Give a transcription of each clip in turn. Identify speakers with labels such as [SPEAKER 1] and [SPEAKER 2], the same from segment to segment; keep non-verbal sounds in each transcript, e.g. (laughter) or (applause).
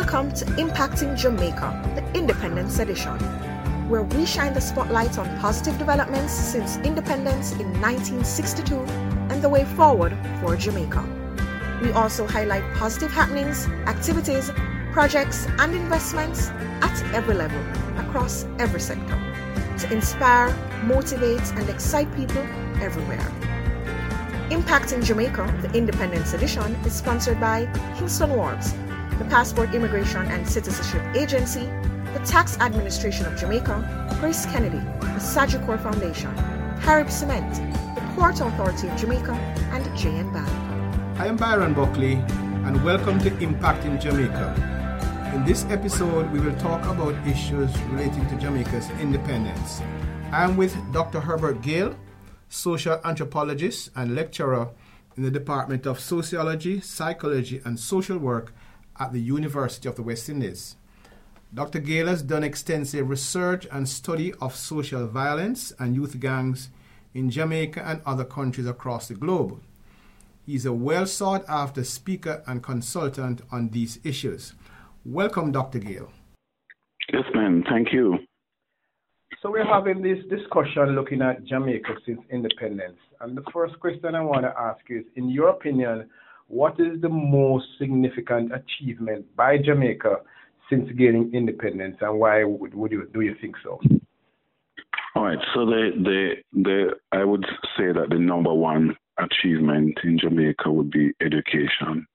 [SPEAKER 1] Welcome to Impacting Jamaica, the Independence Edition, where we shine the spotlight on positive developments since independence in 1962 and the way forward for Jamaica. We also highlight positive happenings, activities, projects, and investments at every level, across every sector, to inspire, motivate, and excite people everywhere. Impacting Jamaica, the Independence Edition, is sponsored by Kingston Wharves, the Passport Immigration and Citizenship Agency, the Tax Administration of Jamaica, Grace Kennedy, the Sagicor Foundation, Carib Cement, the Port Authority of Jamaica, and JN Bank.
[SPEAKER 2] I am Byron Buckley, and welcome to Impacting Jamaica. In this episode, we will talk about issues relating to Jamaica's independence. I am with Dr. Herbert Gayle, social anthropologist and lecturer in the Department of Sociology, Psychology, and Social Work at the University of the West Indies. Dr. Gayle has done extensive research and study of social violence and youth gangs in Jamaica and other countries across the globe. He is a well sought after speaker and consultant on these issues. Welcome, Dr. Gayle.
[SPEAKER 3] Yes, ma'am. Thank you.
[SPEAKER 2] So we're having this discussion looking at Jamaica since independence. And the first question I want to ask is, in your opinion, what is the most significant achievement by Jamaica since gaining independence, and why would, would you do you think so?
[SPEAKER 3] All right. So the the the I would say that the number one achievement in Jamaica would be education,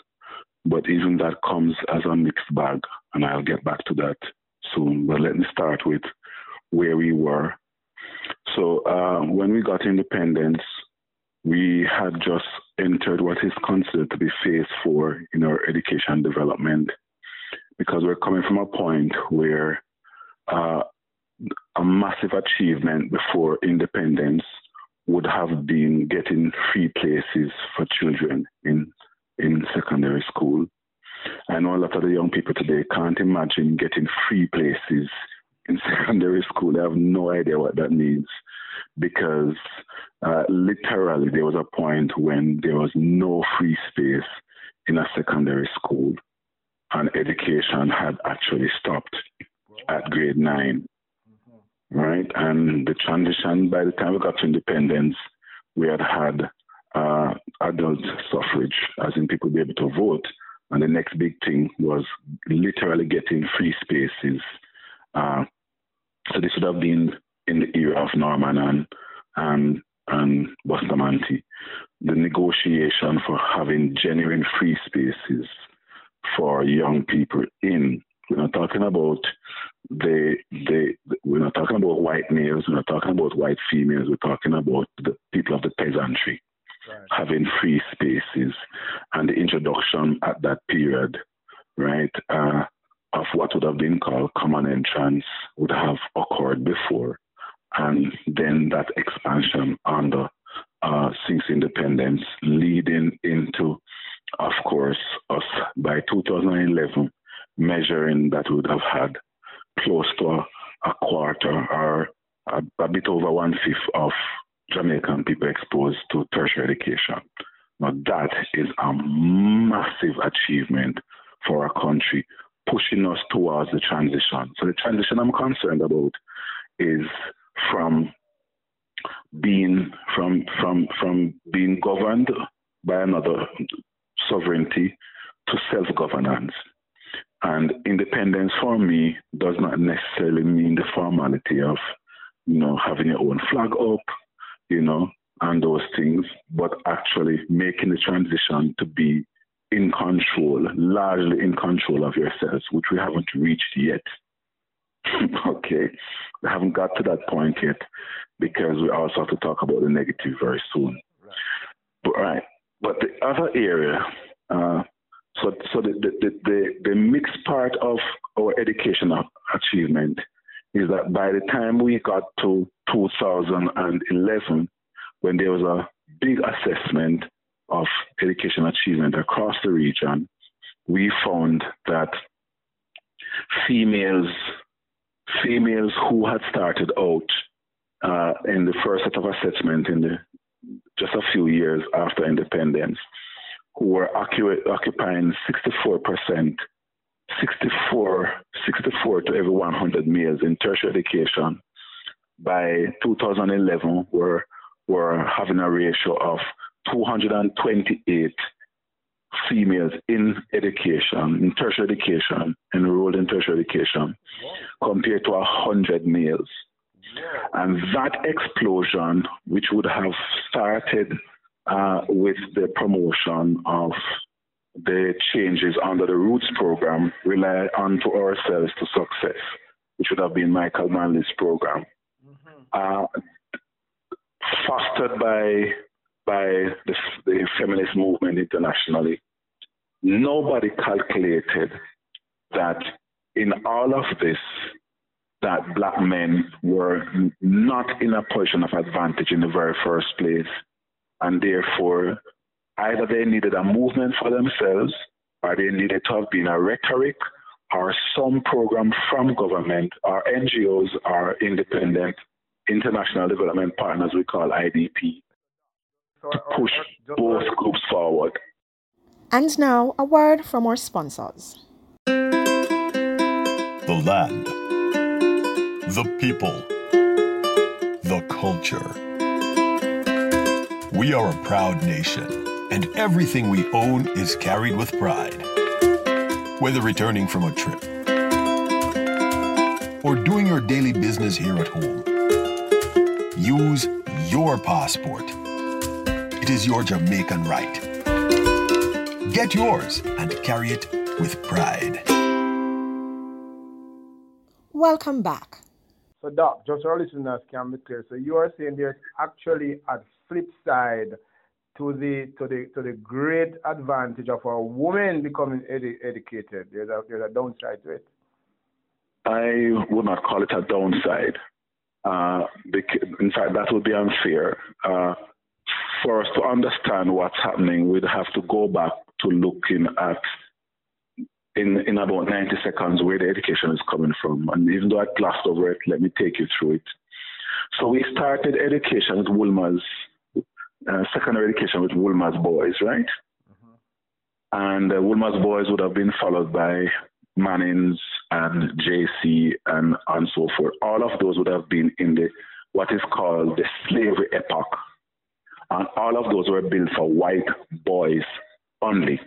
[SPEAKER 3] but even that comes as a mixed bag, and I'll get back to that soon. But let me start with where we were. So uh, when we got independence, we had just entered what is considered to be phase four in our education development because we're coming from a point where uh, a massive achievement before independence would have been getting free places for children in in secondary school. I know a lot of the young people today can't imagine getting free places in (laughs) secondary school. They have no idea what that means because uh, literally there was a point when there was no free space in a secondary school and education had actually stopped at grade 9 right? And the transition by the time we got to independence we had had uh, adult suffrage as in people be able to vote. And the next big thing was literally getting free spaces. Uh, so this would have been in the era of Norman and and and Bustamante, the negotiation for having genuine free spaces for young people in. We're not talking about the the we're not talking about white males, we're not talking about white females, we're talking about the people of the peasantry right. having free spaces and the introduction at that period, right? Uh, of what would have been called common entrance would have occurred before. And then that expansion under uh, since independence, leading into, of course, us by 2011 measuring that would have had close to a, a quarter or a, a, bit over one fifth of Jamaican people exposed to tertiary education. Now that is a massive achievement for our country pushing us towards the transition. So the transition I'm concerned about is from being from from from being governed by another sovereignty to self-governance. And independence for me does not necessarily mean the formality of, you know, having your own flag up, you know, and those things, but actually making the transition to be in control, largely in control of yourselves, which we haven't reached yet. (laughs) okay, we haven't got to that point yet because we also have to talk about the negative very soon. Right. But right, but the other area, uh, so so the, the the, the mixed part of our educational achievement is that by the time we got to 2011, when there was a big assessment of education achievement across the region, we found that females females who had started out uh, in the first set of assessment in the just a few years after independence, who were occup- occupying 64% 64, 64 to every 100 males in tertiary education. By 2011, we're, we're having a ratio of 228 females in education, in tertiary education, enrolled in tertiary education, compared to 100 males. And that explosion, which would have started uh, with the promotion of the changes under the Roots program, rely onto ourselves to success, which would have been Michael Manley's program, mm-hmm. uh, fostered by by the, the feminist movement internationally. Nobody calculated that in all of this, that black men were not in a position of advantage in the very first place. And therefore, either they needed a movement for themselves or they needed to have been a rhetoric or some program from government or NGOs or independent international development partners we call IDP to push both groups forward.
[SPEAKER 1] And now a word from our sponsors.
[SPEAKER 4] The land the people, the culture. We are a proud nation, and everything we own is carried with pride. Whether returning from a trip or doing your daily business here at home, use your passport. It is your Jamaican right. Get yours and carry it with pride.
[SPEAKER 1] Welcome back.
[SPEAKER 2] So, Doc, just so our listeners can be clear, so you are saying there's actually a flip side to the to the to the great advantage of a woman becoming edu- educated. There's a there's a downside to it.
[SPEAKER 3] I would not call it a downside. Uh, in fact, that would be unfair. Uh, for us to understand what's happening, we'd have to go back to looking at in, in about 90 seconds where the education is coming from. And even though I glossed over it, let me take you through it. So we started education with Wolmer's, uh, secondary education with Wolmer's boys, right? Mm-hmm. And uh, Wolmer's boys would have been followed by Mannings and JC and, and so forth. All of those would have been in the what is called the slavery epoch. And all of those were built for white boys only.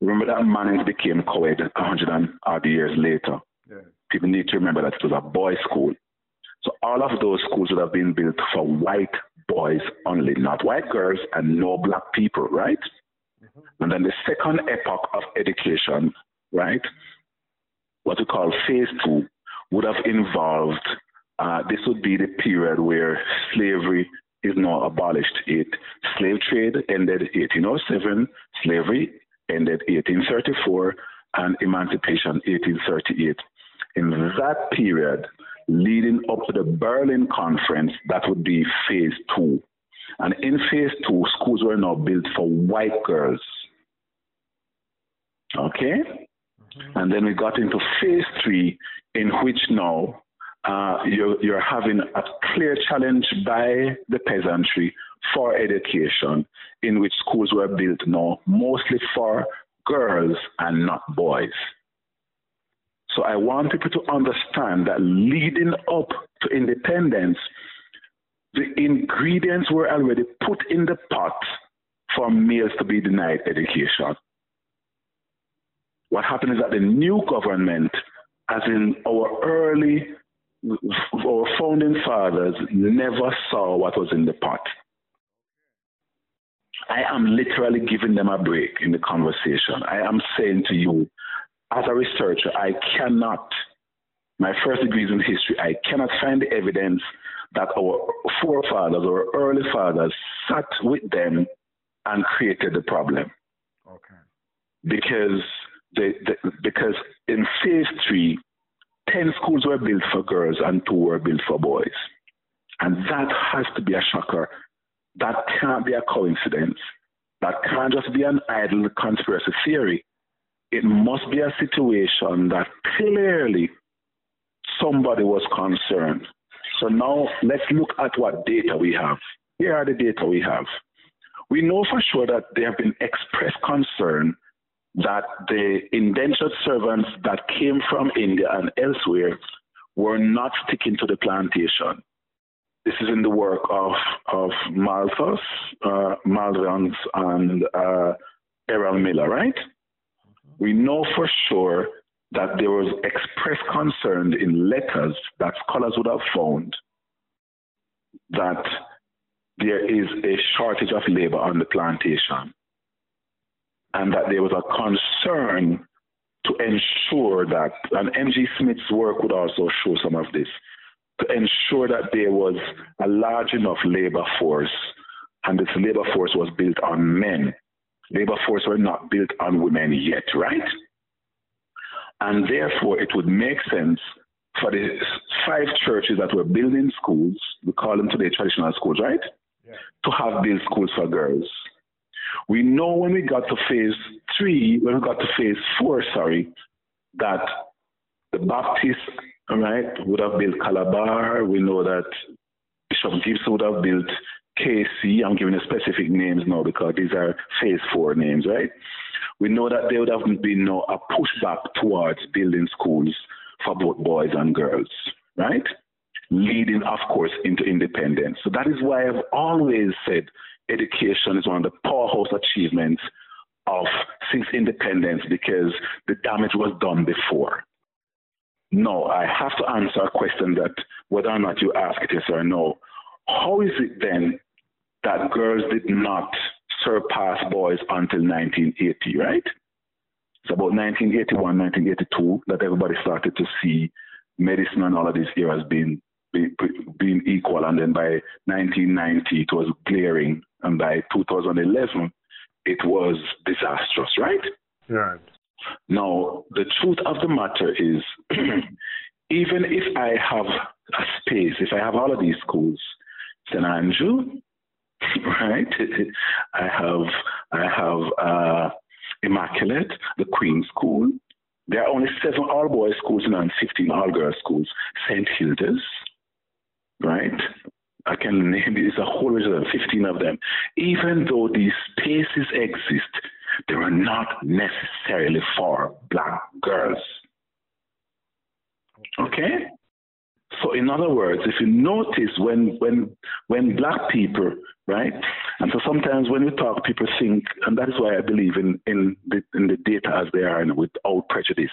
[SPEAKER 3] Remember that Mannings became co-ed 100 and odd years later. Yeah. People need to remember that it was a boys' school. So all of those schools would have been built for white boys only, not white girls and no black people, right? Mm-hmm. And then the second epoch of education, right, what we call phase two, would have involved, uh, this would be the period where slavery is now abolished. It slave trade ended 1807, slavery ended 1834 and emancipation 1838. In that period, leading up to the Berlin Conference, that would be phase two. And in phase two, schools were now built for white girls. Okay? Mm-hmm. And then we got into phase three, in which now uh, you're, you're having a clear challenge by the peasantry for education, in which schools were built now mostly for girls and not boys. So I want people to understand that leading up to independence, the ingredients were already put in the pot for males to be denied education. What happened is that the new government, as in our early, our founding fathers, never saw what was in the pot. I am literally giving them a break in the conversation. I am saying to you, as a researcher, I cannot, my first degree is in history, I cannot find the evidence that our forefathers or early fathers sat with them and created the problem.
[SPEAKER 2] Okay.
[SPEAKER 3] Because the, the, because in phase three, 10 schools were built for girls and two were built for boys. And that has to be a shocker that can't be a coincidence. That can't just be an idle conspiracy theory. It must be a situation that clearly somebody was concerned. So now let's look at what data we have. Here are the data we have. We know for sure that there have been expressed concern that the indentured servants that came from India and elsewhere were not sticking to the plantation. This is in the work of, of Malthus, uh, and uh, Errol Miller, right? We know for sure that there was express concern in letters that scholars would have found that there is a shortage of labor on the plantation and that there was a concern to ensure that, and M.G. Smith's work would also show some of this, to ensure that there was a large enough labor force, and this labor force was built on men. Labor force were not built on women yet, right? And therefore, it would make sense for the five churches that were building schools, we call them today traditional schools, right? Yeah. To have built schools for girls. We know when we got to phase three, when we got to phase four, sorry, that the Baptists, right, would have built Calabar. We know that Bishop Gibson would have built KC. I'm giving specific names now because these are phase four names, right? We know that there would have been no a pushback towards building schools for both boys and girls, right? Leading, of course, into independence. So that is why I've always said education is one of the powerhouse achievements of since independence because the damage was done before. No, I have to answer a question that whether or not you ask it yes or no. How is it then that girls did not surpass boys until 1980, right? It's about 1981, 1982 that everybody started to see medicine and all of these eras being being equal, and then by 1990 it was glaring, and by 2011 it was disastrous, right?
[SPEAKER 2] Right.
[SPEAKER 3] Now the truth of the matter is, (clears throat) even if I have a space, if I have all of these schools, St Andrew, (laughs) right? (laughs) I have I have uh, Immaculate, the Queen School. There are only seven all boys schools and 15 all girls schools. St. Hilda's, right? I can name it's a whole list of them, 15 of them. Even though these spaces exist, they are not necessarily for black girls. Okay? So in other words, if you notice when when when black people, right? And so sometimes when we talk, people think, and that is why I believe in in the in the data as they are and without prejudice.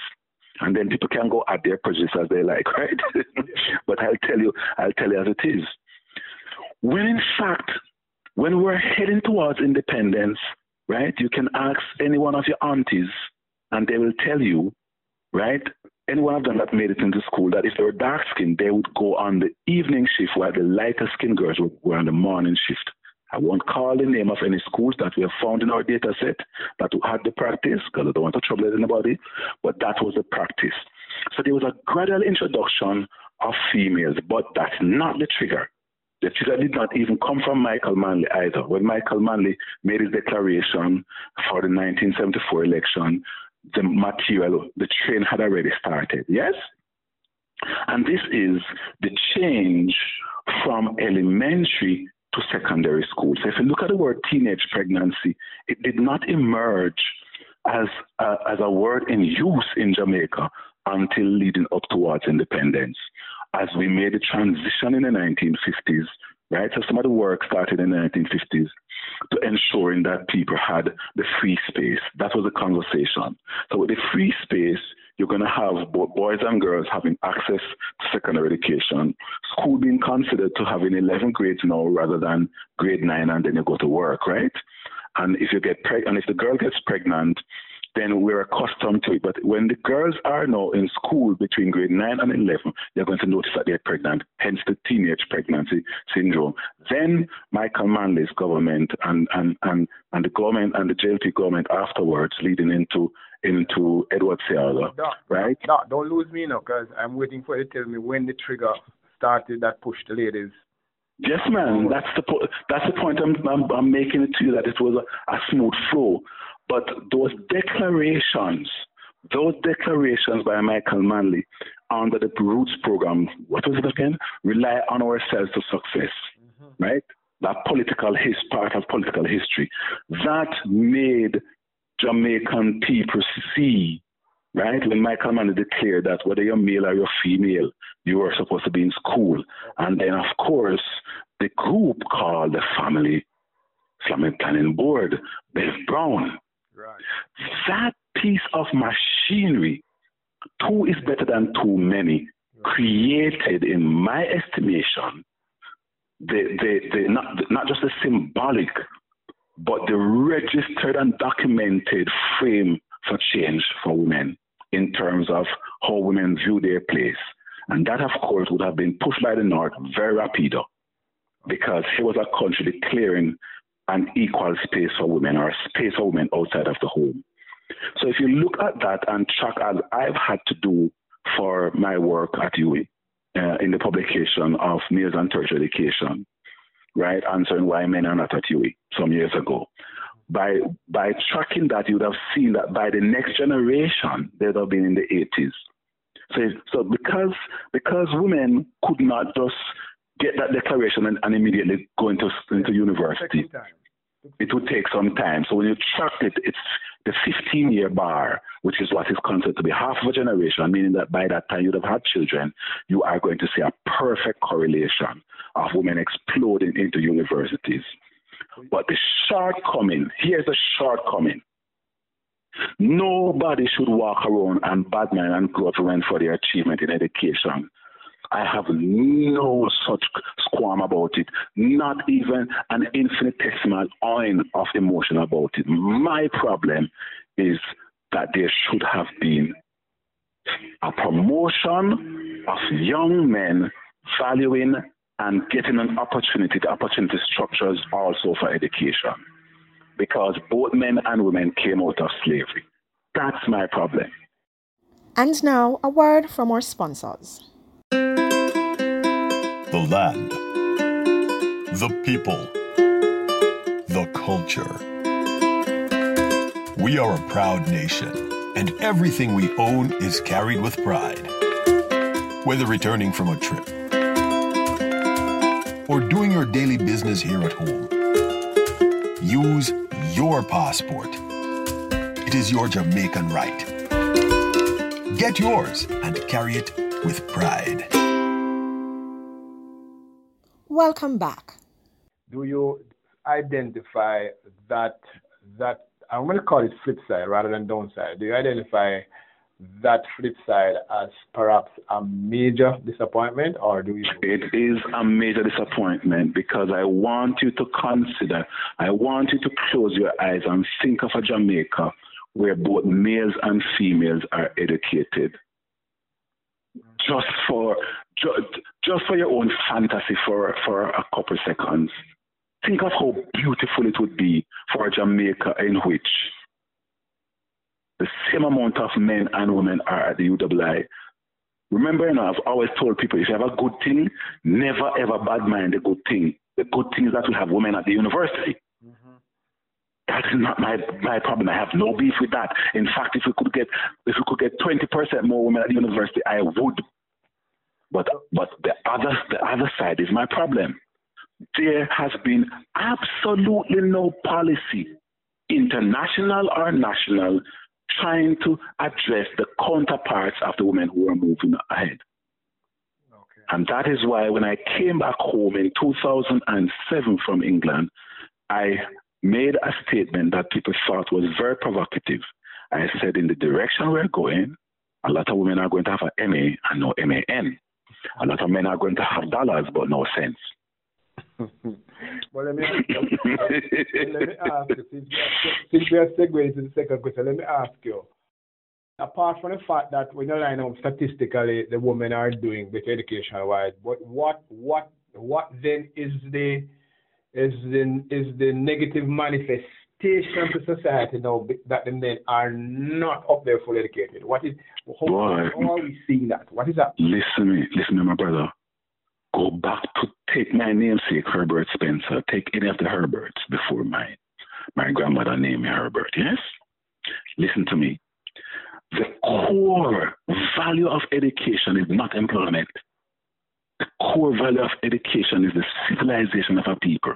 [SPEAKER 3] And then people can go at their prejudice as they like, (laughs) right? but I'll tell you, I'll tell you as it is. When in fact, when we're heading towards independence, right? You can ask any one of your aunties, and they will tell you, right? any one of them that made it into school that if they were dark skinned, they would go on the evening shift while the lighter skinned girls were on the morning shift. I won't call the name of any schools that we have found in our data set that had the practice because I don't want to trouble anybody, but that was the practice. So there was a gradual introduction of females, but that's not the trigger. The trigger did not even come from Michael Manley either. When Michael Manley made his declaration for the 1974 election, the material, the train had already started. Yes? And this is the change from elementary to secondary school. So if you look at the word teenage pregnancy, it did not emerge as a, as a word in use in Jamaica until leading up towards independence. As we made the transition in the 1950s, right? So some of the work started in the 1950s to ensuring that people had the free space. That was the conversation. So with the free space, you're going to have both boys and girls having access to secondary education, school being considered to having 11 grades now rather than grade nine, and then you go to work, right? And if you get preg- and if the girl gets pregnant, then we're accustomed to it. But when the girls are now in school between grade 9 and 11, they're going to notice that they're pregnant, hence the teenage pregnancy syndrome. Then Michael Manley's government and, and, and, and the government and the JLP government afterwards leading into into Edward Seaga, right?
[SPEAKER 2] Doc, don't lose me now because I'm waiting for you to tell me when the trigger started that pushed the ladies
[SPEAKER 3] Yes, man. That's the po- that's the point I'm, I'm, I'm making it to you that it was a, a smooth flow. But those declarations, those declarations by Michael Manley under the Roots program, what was it again? Rely on ourselves to success, mm-hmm. right? That political his part of political history that made Jamaican people see, right? When Michael Manley declared that whether you're male or you're female, you are supposed to be in school. And then, of course, the group called the Family Planning Board, Bev Brown. Right. That piece of machinery, two is better than too many, created, in my estimation, the, the, the, not, not just the symbolic, but the registered and documented frame for change for women in terms of how women view their place. And that, of course, would have been pushed by the North very rapido because here was a country declaring an equal space for women or a space for women outside of the home. So if you look at that and track as I've had to do for my work at UWI uh, in the publication of Males and Tertiary Education, right, answering why men are not at UWI some years ago. By by tracking that, you would have seen that by the next generation, they'd have been in the 80s. So, so because because women could not just get that declaration and, and immediately go into into university, it would take some time. So when you track it, it's the 15 year bar, which is what is considered to be half of a generation, meaning that by that time you'd have had children, you are going to see a perfect correlation of women exploding into universities. But the shortcoming, here's the shortcoming. Nobody should walk around and badman and go to run for their achievement in education I have no such squalm about it, not even an infinitesimal oin of emotion about it. My problem is that there should have been a promotion of young men valuing and getting an opportunity. The opportunity structures also for education because both men and women came out of slavery. That's my problem.
[SPEAKER 1] And now, a word from our sponsors
[SPEAKER 4] the land, the people, the culture. We are a proud nation, and everything we own is carried with pride. Whether returning from a trip or doing your daily business here at home, use your passport. It is your Jamaican right. Get yours and carry it with pride.
[SPEAKER 1] Welcome back.
[SPEAKER 2] Do you identify that that I'm going to call it flip side rather than downside? Do you identify that flip side as perhaps a major disappointment, or do you?
[SPEAKER 3] It is a major disappointment because I want you to consider, I want you to close your eyes and think of a Jamaica where both males and females are educated. Just for just just for your own fantasy for, for a couple seconds, think of how beautiful it would be for a Jamaica in which the same amount of men and women are at the UWI. Remember, you know, I've always told people if you have a good thing, never ever bad mind the good thing. The good thing is that we have women at the university. Mm-hmm. That is not my my problem. I have no beef with that. In fact, if we could get if we could get twenty percent more women at the university, I would but but the other the other side is my problem. There has been absolutely no policy, international or national, trying to address the counterparts of the women who are moving ahead. Okay. And that is why when I came back home in 2007 from England, I made a statement that people thought was very provocative. I said, in the direction we're going, a lot of women are going to have an MA and no MAN. A lot of men are going to have dollars but no sense.
[SPEAKER 2] Well, let me, let me ask you, since, since we are segueing to the second question, let me ask you. Apart from the fact that we know line up statistically the women are doing better education wise, but what what what then is the is the is the negative manifest expectation to society now that the men are not up there fully educated? What is how, Boy, how are we seeing that? What is that?
[SPEAKER 3] Listen to me, listen me, my brother. Go back to take my namesake, Herbert Spencer. Take any of the Herberts before mine. My grandmother named me Herbert, yes? Listen to me. The core value of education is not employment. The core value of education is the civilization of a people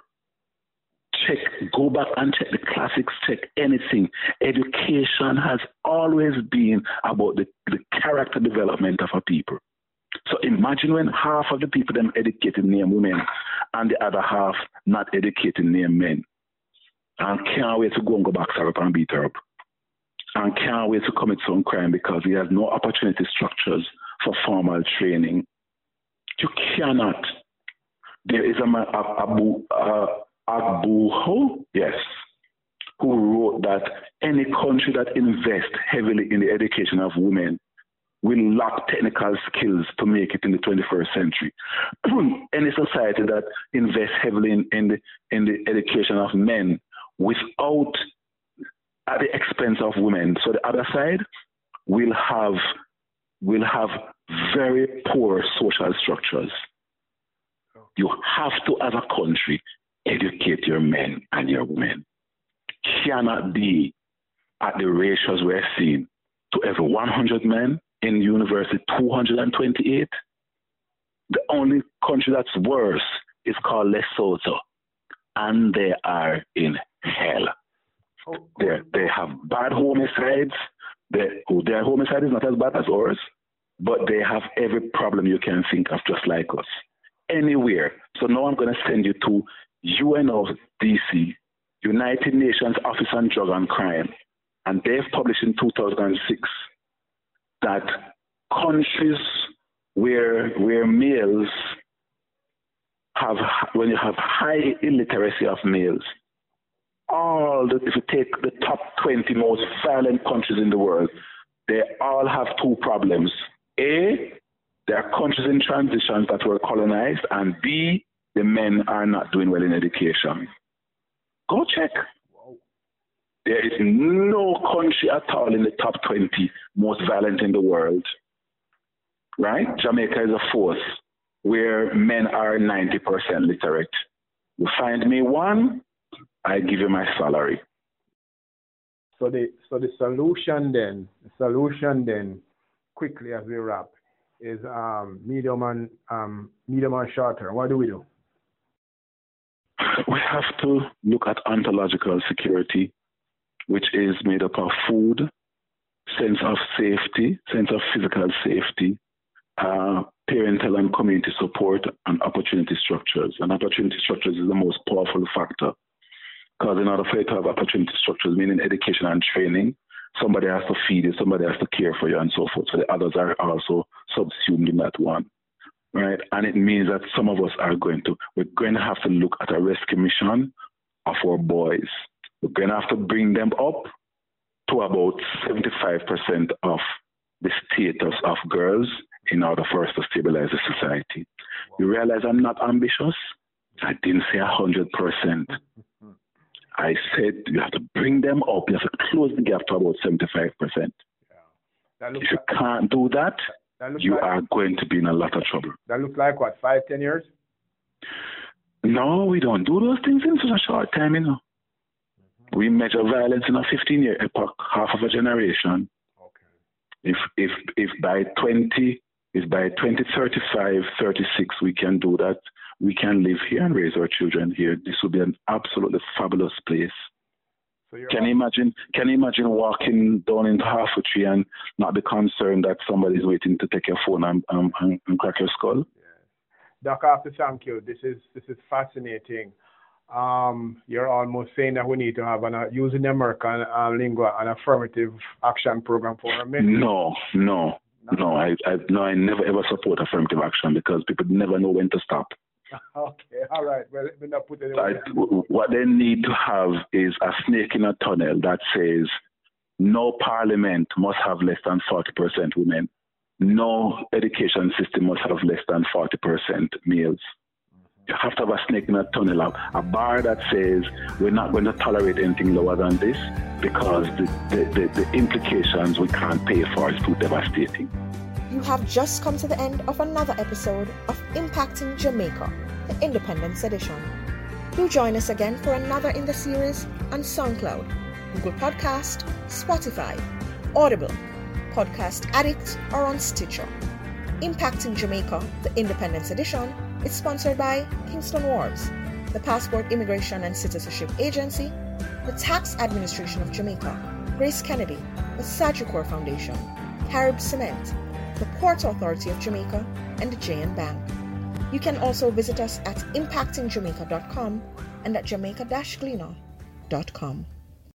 [SPEAKER 3] check, go back and check the classics, check anything. Education has always been about the, the character development of a people. So imagine when half of the people them educated near women and the other half not educated near men. And can't wait to go and go back to and beat her up. And can't wait to commit some crime because he has no opportunity structures for formal training. You cannot. There is a man, Abu, uh, Abu yes, who wrote that any country that invests heavily in the education of women will lack technical skills to make it in the 21st century. (clears throat) any society that invests heavily in, in, the, in the education of men without at the expense of women. So the other side will have will have very poor social structures. You have to, as a country, educate your men and your women. Cannot be at the ratios we're seeing to every 100 men in university 228. The only country that's worse is called Lesotho, and they are in hell. Oh, they they have bad homicides. They, oh, their homicide is not as bad as ours, but they have every problem you can think of, just like us. Anywhere. So now I'm going to send you to UNODC, United Nations Office on Drug and Crime, and they've published in 2006 that countries where where males have when you have high illiteracy of males, all the, if you take the top 20 most violent countries in the world, they all have two problems. A, there are countries in transitions that were colonized, and B, the men are not doing well in education. Go check. There is no country at all in the top 20 most violent in the world. Right? Jamaica is a fourth, where men are 90% literate. You find me one, I give you my salary.
[SPEAKER 2] So the so the solution then, the solution then, quickly as we wrap, is um, medium and um, medium and short term. What do we do?
[SPEAKER 3] We have to look at ontological security which is made up of food, sense of safety, sense of physical safety, uh, parental and community support, and opportunity structures. And opportunity structures is the most powerful factor because in order for you to have opportunity structures, meaning education and training, somebody has to feed you, somebody has to care for you, and so forth. So the others are also subsumed in that one. Right? And it means that some of us are going to, we're going to have to look at a rescue mission of our boys we're going to have to bring them up to about 75% of the status of girls in order for us to stabilize the society. You realize I'm not ambitious? I didn't say 100%. I said you have to bring them up. You have to close the gap to about 75%. Yeah. If you like, can't do that, that you like, are going to be in a lot of trouble.
[SPEAKER 2] That looks like what, five, ten years?
[SPEAKER 3] No, we don't do those things in such a short time, you know. We measure violence in a 15 year epoch, half of a generation. Okay. If, if, if by 20, if by 2035, 36, we can do that, we can live here and raise our children here. This would be an absolutely fabulous place. So can you imagine? Can you imagine walking down into Half Way Tree and not be concerned that somebody's waiting to take your phone and, um, and, and crack your skull? Yes.
[SPEAKER 2] Doc, I have to thank you. This is this is fascinating um, you're almost saying that we need to have an, uh, using American uh, lingua an affirmative action program for men.
[SPEAKER 3] No, no, no. I, I no, I never ever support affirmative action because people never know when to stop. (laughs)
[SPEAKER 2] Okay, all right. Well, let me not put.
[SPEAKER 3] I, what they need to have is a snake in a tunnel that says no parliament must have less than 40% women. No education system must have less than 40% males you have to have a snake in a tunnel, a, a bar that says we're not going to tolerate anything lower than this because the, the, the, the implications we can't pay for is too devastating.
[SPEAKER 1] You have just come to the end of another episode of Impacting Jamaica, the Independence Edition. Do join us again for another in the series on SoundCloud, Google Podcast, Spotify, Audible, Podcast Addict, or on Stitcher. Impacting Jamaica, the Independence Edition, is sponsored by Kingston Wharves. the Passport Immigration and Citizenship Agency, the Tax Administration of Jamaica, Grace Kennedy, the Sagicor Foundation, Carib Cement, the Port Authority of Jamaica, and the JN Bank. You can also visit us at impactingjamaica.com and at jamaica-gleaner.com.